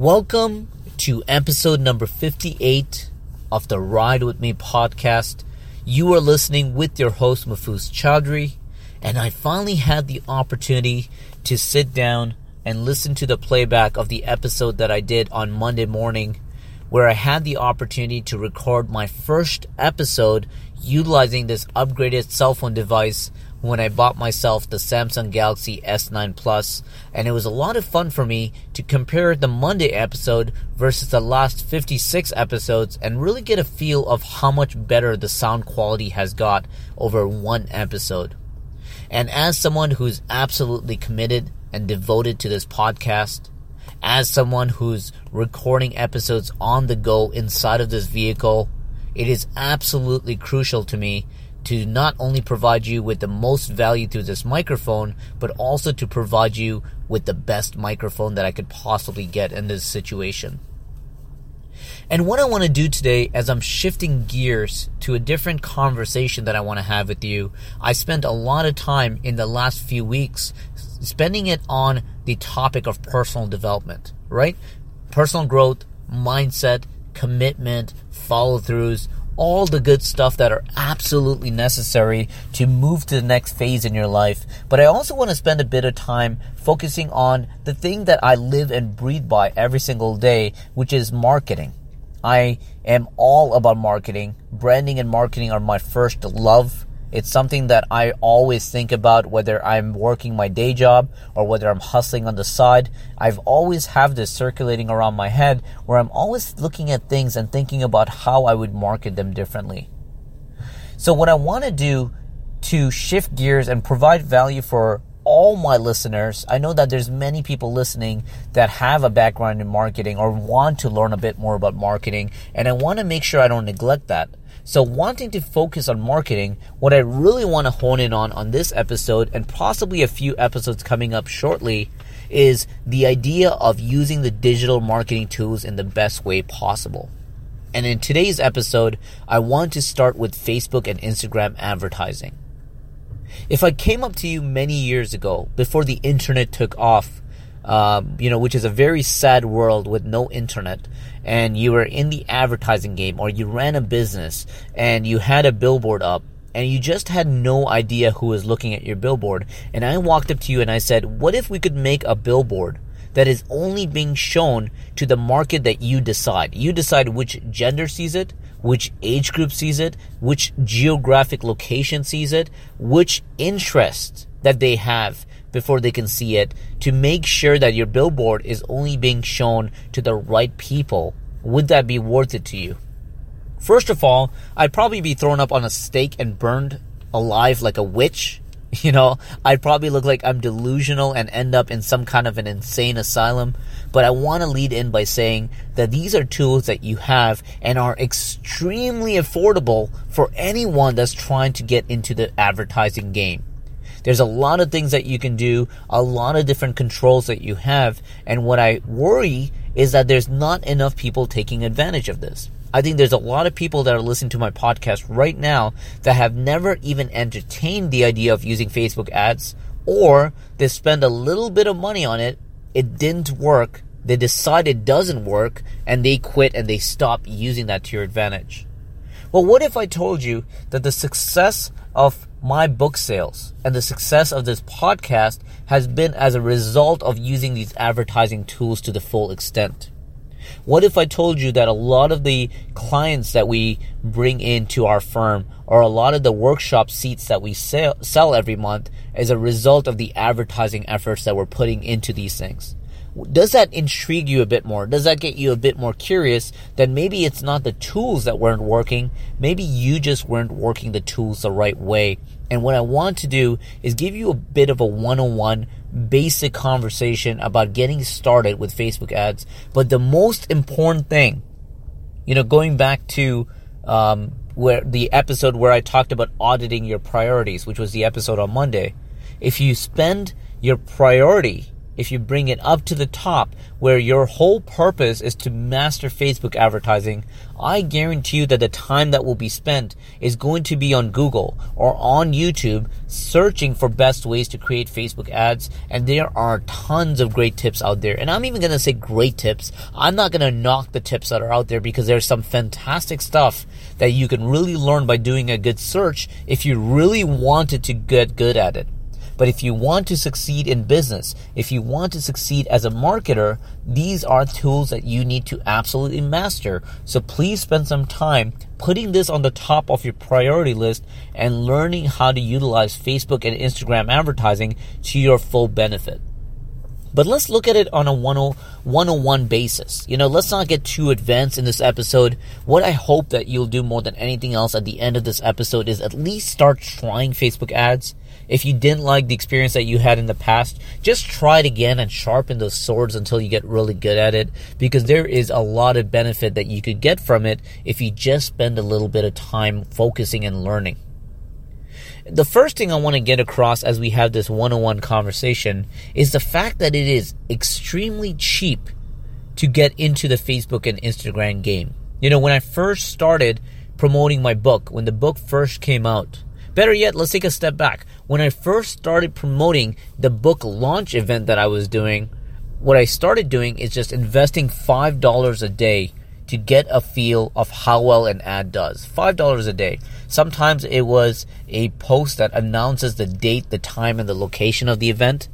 Welcome to episode number 58 of the Ride With Me podcast. You are listening with your host, Mafuz Chowdhury, and I finally had the opportunity to sit down and listen to the playback of the episode that I did on Monday morning, where I had the opportunity to record my first episode utilizing this upgraded cell phone device when I bought myself the Samsung Galaxy S9 Plus, and it was a lot of fun for me to compare the Monday episode versus the last 56 episodes and really get a feel of how much better the sound quality has got over one episode. And as someone who's absolutely committed and devoted to this podcast, as someone who's recording episodes on the go inside of this vehicle, it is absolutely crucial to me to not only provide you with the most value through this microphone, but also to provide you with the best microphone that I could possibly get in this situation. And what I want to do today, as I'm shifting gears to a different conversation that I want to have with you, I spent a lot of time in the last few weeks spending it on the topic of personal development, right? Personal growth, mindset, commitment, follow throughs, all the good stuff that are absolutely necessary to move to the next phase in your life. But I also want to spend a bit of time focusing on the thing that I live and breathe by every single day, which is marketing. I am all about marketing. Branding and marketing are my first love. It's something that I always think about whether I'm working my day job or whether I'm hustling on the side. I've always have this circulating around my head where I'm always looking at things and thinking about how I would market them differently. So what I want to do to shift gears and provide value for all my listeners, I know that there's many people listening that have a background in marketing or want to learn a bit more about marketing, and I want to make sure I don't neglect that. So, wanting to focus on marketing, what I really want to hone in on on this episode and possibly a few episodes coming up shortly is the idea of using the digital marketing tools in the best way possible. And in today's episode, I want to start with Facebook and Instagram advertising. If I came up to you many years ago, before the internet took off, um, you know, which is a very sad world with no internet, and you were in the advertising game or you ran a business and you had a billboard up and you just had no idea who was looking at your billboard, and I walked up to you and I said, What if we could make a billboard that is only being shown to the market that you decide? You decide which gender sees it, which age group sees it, which geographic location sees it, which interest that they have before they can see it to make sure that your billboard is only being shown to the right people. Would that be worth it to you? First of all, I'd probably be thrown up on a stake and burned alive like a witch. You know, I'd probably look like I'm delusional and end up in some kind of an insane asylum. But I want to lead in by saying that these are tools that you have and are extremely affordable for anyone that's trying to get into the advertising game. There's a lot of things that you can do, a lot of different controls that you have. And what I worry is that there's not enough people taking advantage of this. I think there's a lot of people that are listening to my podcast right now that have never even entertained the idea of using Facebook ads or they spend a little bit of money on it. It didn't work. They decide it doesn't work and they quit and they stop using that to your advantage. Well, what if I told you that the success of my book sales and the success of this podcast has been as a result of using these advertising tools to the full extent. What if I told you that a lot of the clients that we bring into our firm or a lot of the workshop seats that we sell, sell every month is a result of the advertising efforts that we're putting into these things? Does that intrigue you a bit more? Does that get you a bit more curious that maybe it's not the tools that weren't working? Maybe you just weren't working the tools the right way. And what I want to do is give you a bit of a one-on-one basic conversation about getting started with Facebook ads. But the most important thing, you know, going back to um, where the episode where I talked about auditing your priorities, which was the episode on Monday, if you spend your priority if you bring it up to the top where your whole purpose is to master Facebook advertising, I guarantee you that the time that will be spent is going to be on Google or on YouTube searching for best ways to create Facebook ads. And there are tons of great tips out there. And I'm even going to say great tips. I'm not going to knock the tips that are out there because there's some fantastic stuff that you can really learn by doing a good search if you really wanted to get good at it. But if you want to succeed in business, if you want to succeed as a marketer, these are tools that you need to absolutely master. So please spend some time putting this on the top of your priority list and learning how to utilize Facebook and Instagram advertising to your full benefit. But let's look at it on a 101 basis. You know, let's not get too advanced in this episode. What I hope that you'll do more than anything else at the end of this episode is at least start trying Facebook ads. If you didn't like the experience that you had in the past, just try it again and sharpen those swords until you get really good at it because there is a lot of benefit that you could get from it if you just spend a little bit of time focusing and learning. The first thing I want to get across as we have this 101 conversation is the fact that it is extremely cheap to get into the Facebook and Instagram game. You know, when I first started promoting my book, when the book first came out, Better yet, let's take a step back. When I first started promoting the book launch event that I was doing, what I started doing is just investing $5 a day to get a feel of how well an ad does. $5 a day. Sometimes it was a post that announces the date, the time, and the location of the event.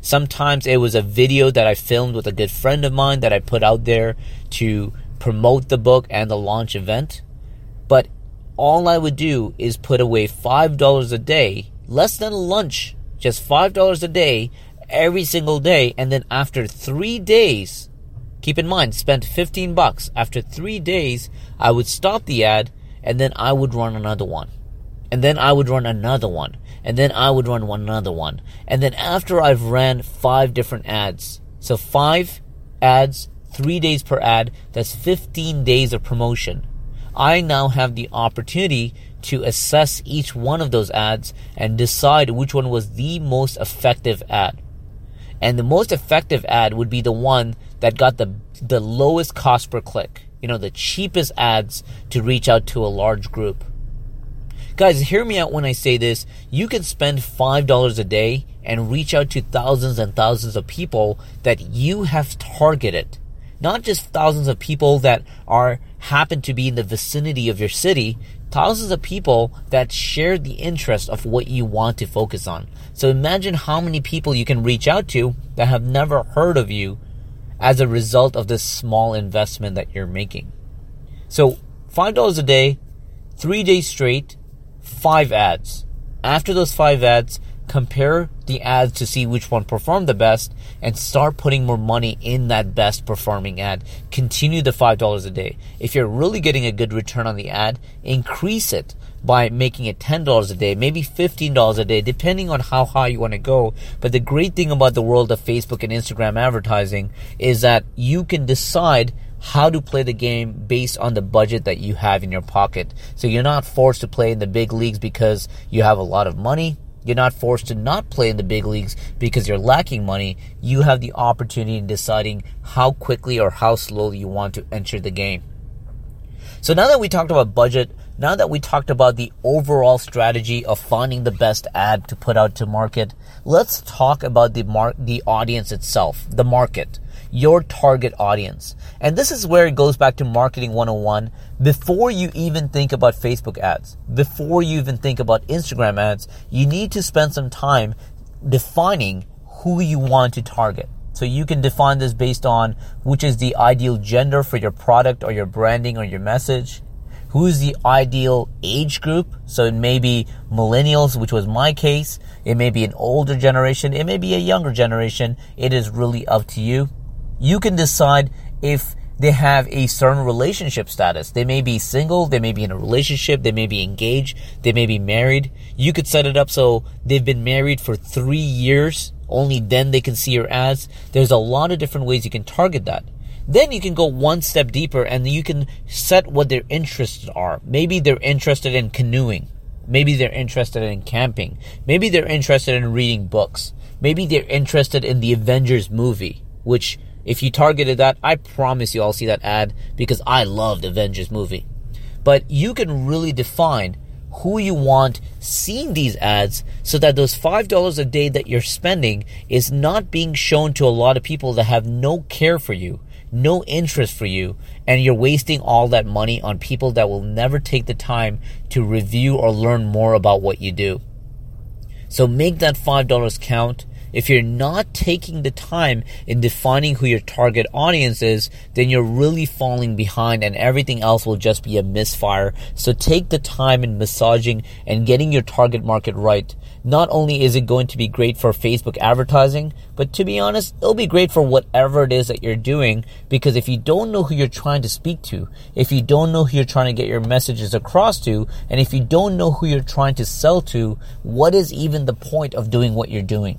Sometimes it was a video that I filmed with a good friend of mine that I put out there to promote the book and the launch event. But all I would do is put away $5 a day, less than lunch, just $5 a day every single day. And then after three days, keep in mind, spent 15 bucks. After three days, I would stop the ad and then I would run another one. And then I would run another one. And then I would run one another one. And then after I've ran five different ads, so five ads, three days per ad, that's 15 days of promotion. I now have the opportunity to assess each one of those ads and decide which one was the most effective ad. And the most effective ad would be the one that got the the lowest cost per click. You know, the cheapest ads to reach out to a large group. Guys, hear me out when I say this. You can spend $5 a day and reach out to thousands and thousands of people that you have targeted not just thousands of people that are happen to be in the vicinity of your city, thousands of people that share the interest of what you want to focus on. So imagine how many people you can reach out to that have never heard of you as a result of this small investment that you're making. So $5 a day, three days straight, five ads. After those five ads, compare the ads to see which one performed the best and start putting more money in that best performing ad. Continue the $5 a day. If you're really getting a good return on the ad, increase it by making it $10 a day, maybe $15 a day, depending on how high you want to go. But the great thing about the world of Facebook and Instagram advertising is that you can decide how to play the game based on the budget that you have in your pocket. So you're not forced to play in the big leagues because you have a lot of money you're not forced to not play in the big leagues because you're lacking money. You have the opportunity in deciding how quickly or how slowly you want to enter the game. So now that we talked about budget, now that we talked about the overall strategy of finding the best ad to put out to market, let's talk about the mar- the audience itself, the market your target audience. And this is where it goes back to marketing 101. Before you even think about Facebook ads, before you even think about Instagram ads, you need to spend some time defining who you want to target. So you can define this based on which is the ideal gender for your product or your branding or your message. Who is the ideal age group? So it may be millennials, which was my case. It may be an older generation. It may be a younger generation. It is really up to you you can decide if they have a certain relationship status. They may be single, they may be in a relationship, they may be engaged, they may be married. You could set it up so they've been married for three years, only then they can see your ads. There's a lot of different ways you can target that. Then you can go one step deeper and you can set what their interests are. Maybe they're interested in canoeing. Maybe they're interested in camping. Maybe they're interested in reading books. maybe they're interested in the Avengers movie, which if you targeted that, I promise you I'll see that ad because I loved Avengers movie. But you can really define who you want seeing these ads so that those $5 a day that you're spending is not being shown to a lot of people that have no care for you, no interest for you, and you're wasting all that money on people that will never take the time to review or learn more about what you do. So make that $5 count if you're not taking the time in defining who your target audience is, then you're really falling behind and everything else will just be a misfire. So take the time in massaging and getting your target market right. Not only is it going to be great for Facebook advertising, but to be honest, it'll be great for whatever it is that you're doing because if you don't know who you're trying to speak to, if you don't know who you're trying to get your messages across to, and if you don't know who you're trying to sell to, what is even the point of doing what you're doing?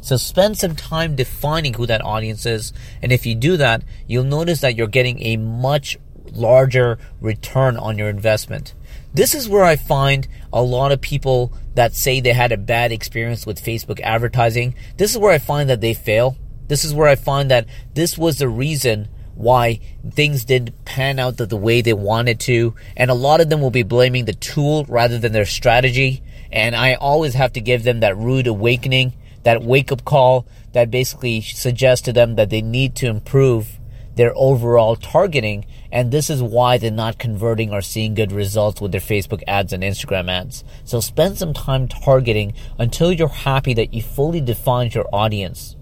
So spend some time defining who that audience is. And if you do that, you'll notice that you're getting a much larger return on your investment. This is where I find a lot of people that say they had a bad experience with Facebook advertising. This is where I find that they fail. This is where I find that this was the reason why things didn't pan out the, way they wanted to. And a lot of them will be blaming the tool rather than their strategy. And I always have to give them that rude awakening that wake up call that basically suggests to them that they need to improve their overall targeting. And this is why they're not converting or seeing good results with their Facebook ads and Instagram ads. So spend some time targeting until you're happy that you fully defined your audience.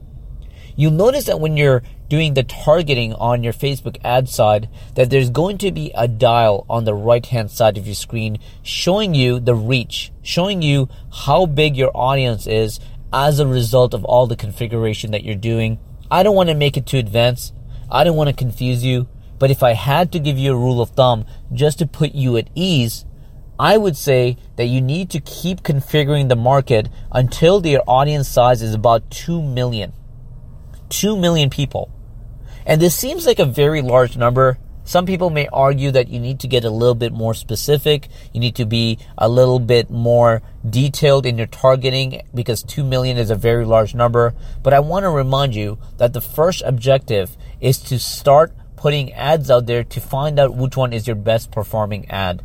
You'll notice that when you're doing the targeting on your Facebook ad side, that there's going to be a dial on the right hand side of your screen showing you the reach, showing you how big your audience is as a result of all the configuration that you're doing. I don't want to make it too advanced. I don't want to confuse you. But if I had to give you a rule of thumb just to put you at ease, I would say that you need to keep configuring the market until their audience size is about 2 million. 2 million people. And this seems like a very large number some people may argue that you need to get a little bit more specific. You need to be a little bit more detailed in your targeting because 2 million is a very large number. But I want to remind you that the first objective is to start putting ads out there to find out which one is your best performing ad.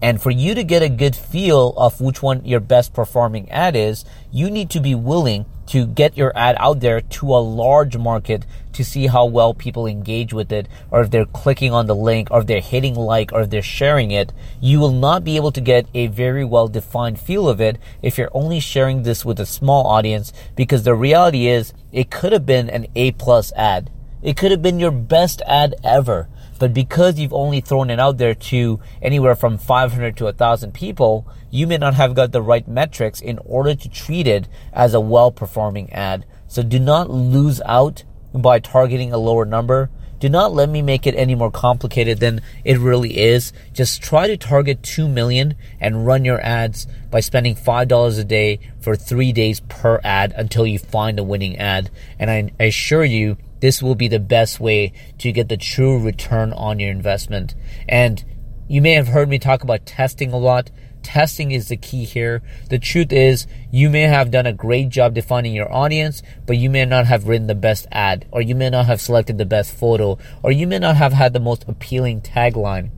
And for you to get a good feel of which one your best performing ad is, you need to be willing to get your ad out there to a large market to see how well people engage with it, or if they're clicking on the link, or if they're hitting like, or if they're sharing it. You will not be able to get a very well defined feel of it if you're only sharing this with a small audience, because the reality is it could have been an A plus ad. It could have been your best ad ever. But because you've only thrown it out there to anywhere from 500 to 1,000 people, you may not have got the right metrics in order to treat it as a well performing ad. So do not lose out by targeting a lower number. Do not let me make it any more complicated than it really is. Just try to target 2 million and run your ads by spending $5 a day for three days per ad until you find a winning ad. And I assure you, this will be the best way to get the true return on your investment. And you may have heard me talk about testing a lot. Testing is the key here. The truth is, you may have done a great job defining your audience, but you may not have written the best ad, or you may not have selected the best photo, or you may not have had the most appealing tagline.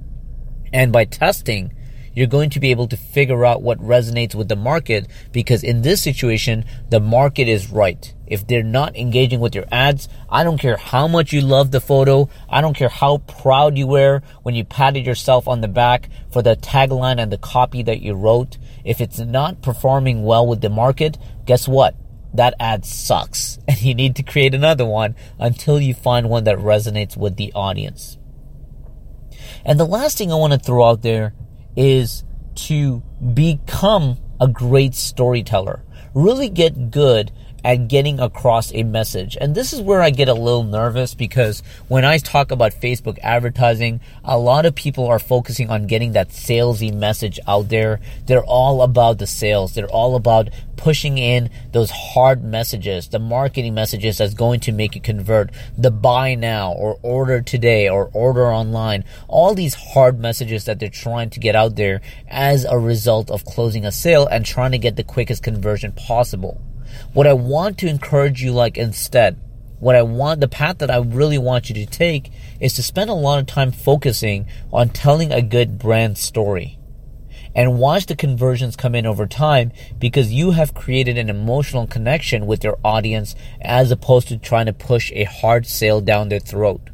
And by testing, you're going to be able to figure out what resonates with the market because in this situation, the market is right. If they're not engaging with your ads, I don't care how much you love the photo. I don't care how proud you were when you patted yourself on the back for the tagline and the copy that you wrote. If it's not performing well with the market, guess what? That ad sucks and you need to create another one until you find one that resonates with the audience. And the last thing I want to throw out there is to become a great storyteller. Really get good at getting across a message. And this is where I get a little nervous because when I talk about Facebook advertising, a lot of people are focusing on getting that salesy message out there. They're all about the sales. They're all about pushing in those hard messages, the marketing messages that's going to make you convert, the buy now or order today or order online, all these hard messages that they're trying to get out there as a result of closing a sale and trying to get the quickest conversion possible. What I want to encourage you like instead, what I want, the path that I really want you to take is to spend a lot of time focusing on telling a good brand story and watch the conversions come in over time because you have created an emotional connection with your audience as opposed to trying to push a hard sale down their throat.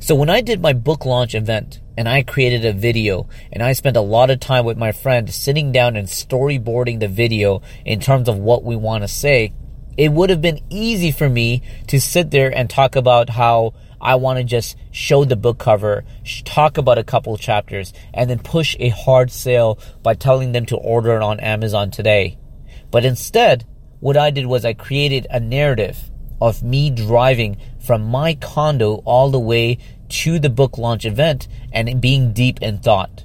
So when I did my book launch event and I created a video and I spent a lot of time with my friend sitting down and storyboarding the video in terms of what we want to say, it would have been easy for me to sit there and talk about how I want to just show the book cover, talk about a couple chapters, and then push a hard sale by telling them to order it on Amazon today. But instead, what I did was I created a narrative of me driving from my condo all the way to the book launch event and being deep in thought.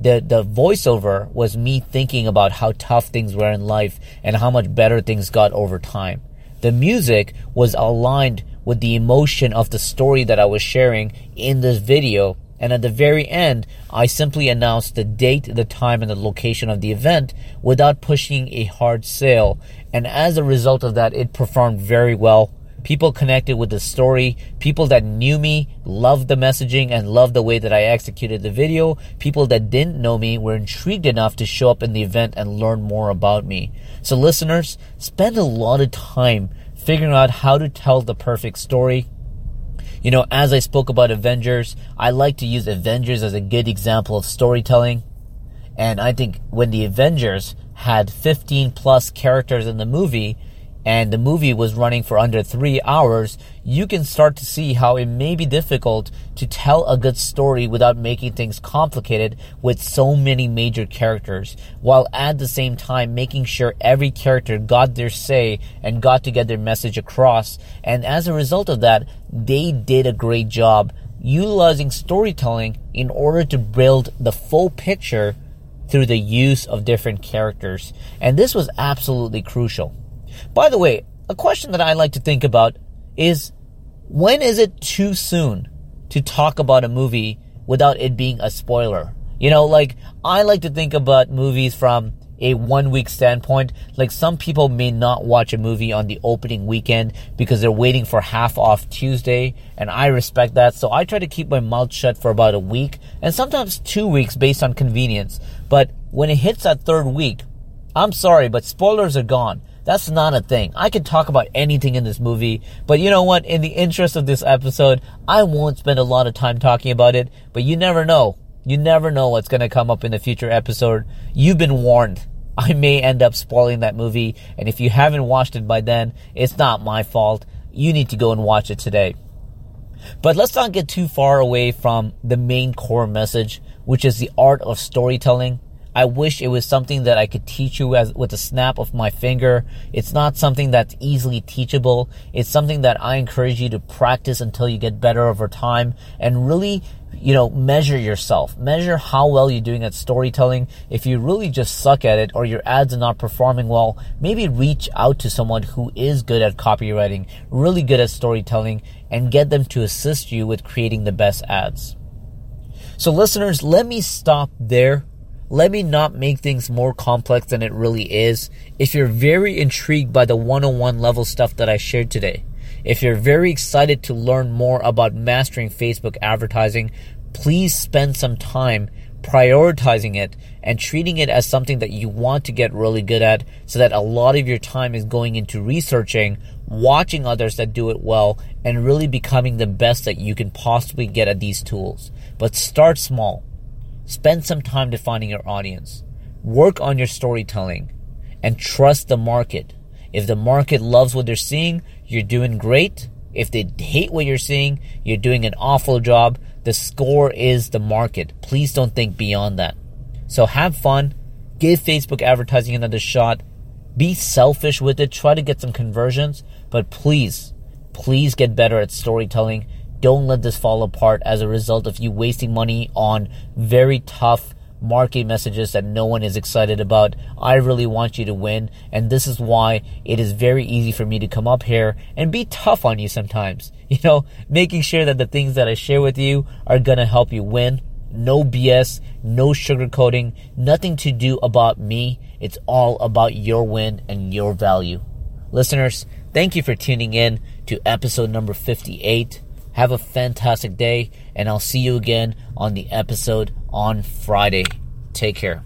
The, the voiceover was me thinking about how tough things were in life and how much better things got over time. The music was aligned with the emotion of the story that I was sharing in this video. And at the very end, I simply announced the date, the time, and the location of the event without pushing a hard sale. And as a result of that, it performed very well. People connected with the story. People that knew me loved the messaging and loved the way that I executed the video. People that didn't know me were intrigued enough to show up in the event and learn more about me. So listeners, spend a lot of time figuring out how to tell the perfect story. You know, as I spoke about Avengers, I like to use Avengers as a good example of storytelling. And I think when the Avengers had 15 plus characters in the movie, and the movie was running for under three hours, you can start to see how it may be difficult to tell a good story without making things complicated with so many major characters, while at the same time making sure every character got their say and got to get their message across. And as a result of that, they did a great job utilizing storytelling in order to build the full picture through the use of different characters. And this was absolutely crucial. By the way, a question that I like to think about is when is it too soon to talk about a movie without it being a spoiler? You know, like I like to think about movies from a one week standpoint. Like some people may not watch a movie on the opening weekend because they're waiting for half off Tuesday, and I respect that. So I try to keep my mouth shut for about a week and sometimes two weeks based on convenience. But when it hits that third week, I'm sorry, but spoilers are gone. That's not a thing. I can talk about anything in this movie, but you know what? In the interest of this episode, I won't spend a lot of time talking about it, but you never know. You never know what's going to come up in the future episode. You've been warned. I may end up spoiling that movie, and if you haven't watched it by then, it's not my fault. You need to go and watch it today. But let's not get too far away from the main core message, which is the art of storytelling I wish it was something that I could teach you as with a snap of my finger. It's not something that's easily teachable. It's something that I encourage you to practice until you get better over time and really, you know, measure yourself. Measure how well you're doing at storytelling. If you really just suck at it or your ads are not performing well, maybe reach out to someone who is good at copywriting, really good at storytelling and get them to assist you with creating the best ads. So listeners, let me stop there let me not make things more complex than it really is. If you're very intrigued by the 101 level stuff that I shared today, if you're very excited to learn more about mastering Facebook advertising, please spend some time prioritizing it and treating it as something that you want to get really good at so that a lot of your time is going into researching, watching others that do it well, and really becoming the best that you can possibly get at these tools. But start small. Spend some time defining your audience. Work on your storytelling and trust the market. If the market loves what they're seeing, you're doing great. If they hate what you're seeing, you're doing an awful job. The score is the market. Please don't think beyond that. So have fun. Give Facebook advertising another shot. Be selfish with it. Try to get some conversions. But please, please get better at storytelling don't let this fall apart as a result of you wasting money on very tough market messages that no one is excited about. I really want you to win, and this is why it is very easy for me to come up here and be tough on you sometimes. You know, making sure that the things that I share with you are gonna help you win. No BS, no sugarcoating, nothing to do about me. It's all about your win and your value. Listeners, thank you for tuning in to episode number 58. Have a fantastic day, and I'll see you again on the episode on Friday. Take care.